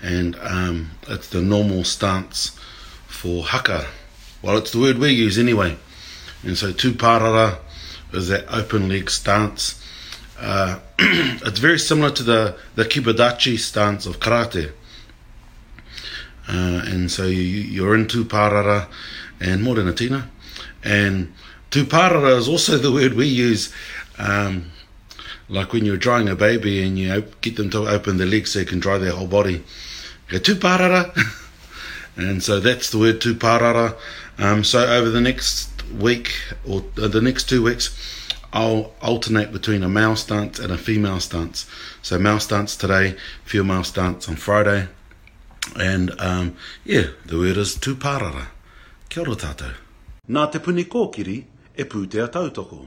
and um, it's the normal stance for haka. Well, it's the word we use anyway. And so tuparara is that open leg stance. Uh, it's very similar to the, the kibadachi stance of karate uh, and so you, you're in tuparara and more than a tina and tuparara is also the word we use um, like when you're drying a baby and you op- get them to open their legs so you can dry their whole body tuparara and so that's the word tuparara um, so over the next week or the next two weeks I'll alternate between a male stance and a female stance. So, male stance today, female stance on Friday. And um, yeah, the word is tūparara. Kia ora tātou. Nā Te Puni Kōkiri e pūtea tautoko.